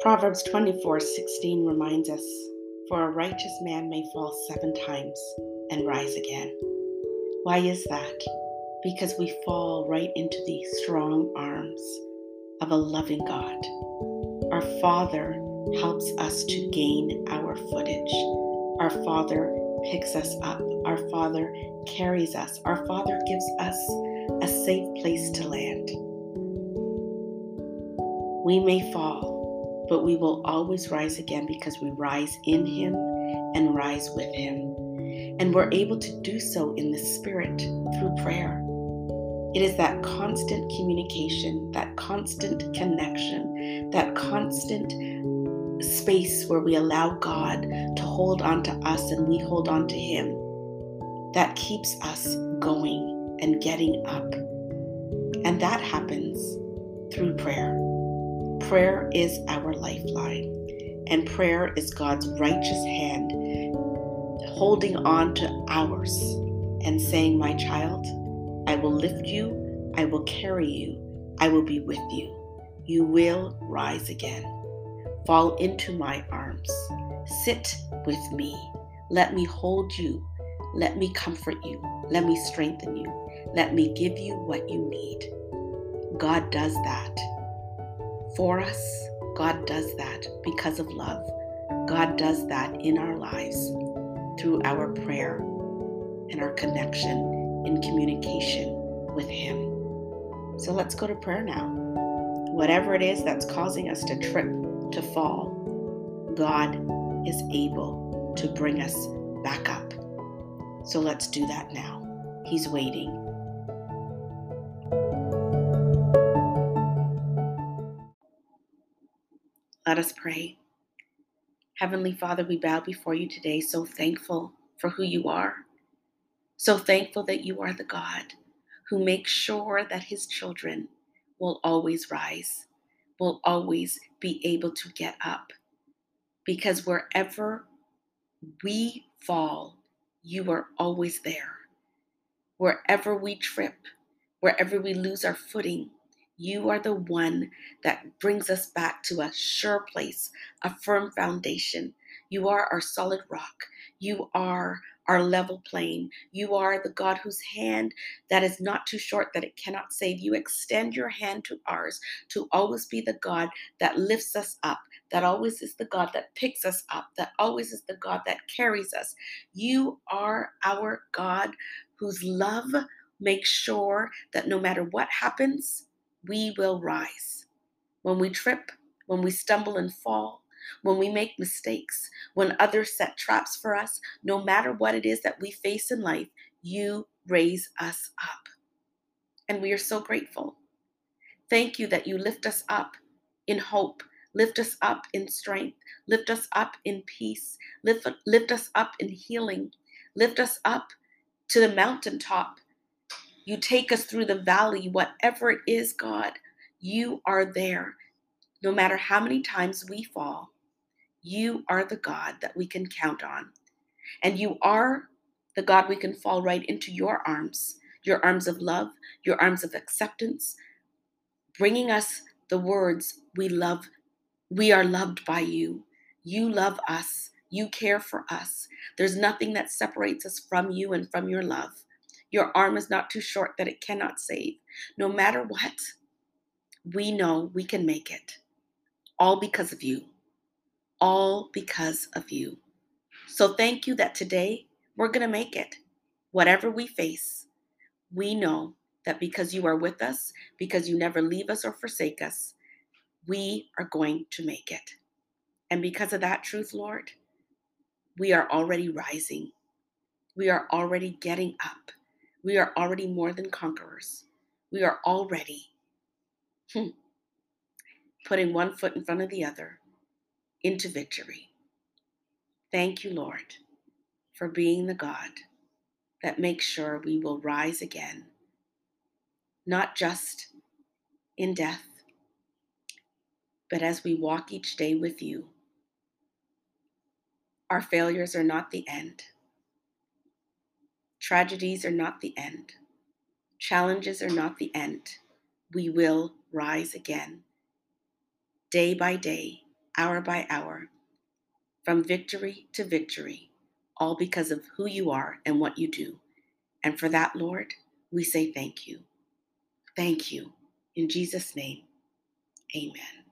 Proverbs 24:16 reminds us, "For a righteous man may fall 7 times and rise again." Why is that? Because we fall right into the strong arms of a loving God. Our Father helps us to gain our footage. Our Father picks us up. Our Father carries us. Our Father gives us a safe place to land. We may fall, but we will always rise again because we rise in Him and rise with Him. And we're able to do so in the Spirit through prayer. It is that constant communication, that constant connection, that constant space where we allow God to hold on to us and we hold on to Him that keeps us going and getting up. And that happens through prayer. Prayer is our lifeline, and prayer is God's righteous hand holding on to ours and saying, My child, I will lift you, I will carry you, I will be with you. You will rise again. Fall into my arms. Sit with me. Let me hold you. Let me comfort you. Let me strengthen you. Let me give you what you need. God does that for us. God does that because of love. God does that in our lives through our prayer and our connection in communication with Him. So let's go to prayer now. Whatever it is that's causing us to trip, to fall, God is able to bring us back up. So let's do that now. He's waiting. Let us pray. Heavenly Father, we bow before you today, so thankful for who you are. So thankful that you are the God who makes sure that his children will always rise, will always be able to get up. Because wherever we fall, you are always there. Wherever we trip, wherever we lose our footing, you are the one that brings us back to a sure place, a firm foundation. You are our solid rock. You are our level plane. You are the God whose hand that is not too short that it cannot save. You extend your hand to ours to always be the God that lifts us up, that always is the God that picks us up, that always is the God that carries us. You are our God whose love makes sure that no matter what happens, we will rise. When we trip, when we stumble and fall, when we make mistakes, when others set traps for us, no matter what it is that we face in life, you raise us up. And we are so grateful. Thank you that you lift us up in hope, lift us up in strength, lift us up in peace, lift, lift us up in healing, lift us up to the mountaintop you take us through the valley, whatever it is, God, you are there. No matter how many times we fall, you are the God that we can count on. And you are the God we can fall right into your arms, your arms of love, your arms of acceptance, bringing us the words we love. We are loved by you. You love us. You care for us. There's nothing that separates us from you and from your love. Your arm is not too short that it cannot save. No matter what, we know we can make it. All because of you. All because of you. So thank you that today we're going to make it. Whatever we face, we know that because you are with us, because you never leave us or forsake us, we are going to make it. And because of that truth, Lord, we are already rising. We are already getting up. We are already more than conquerors. We are already hmm, putting one foot in front of the other into victory. Thank you, Lord, for being the God that makes sure we will rise again, not just in death, but as we walk each day with you. Our failures are not the end. Tragedies are not the end. Challenges are not the end. We will rise again, day by day, hour by hour, from victory to victory, all because of who you are and what you do. And for that, Lord, we say thank you. Thank you. In Jesus' name, amen.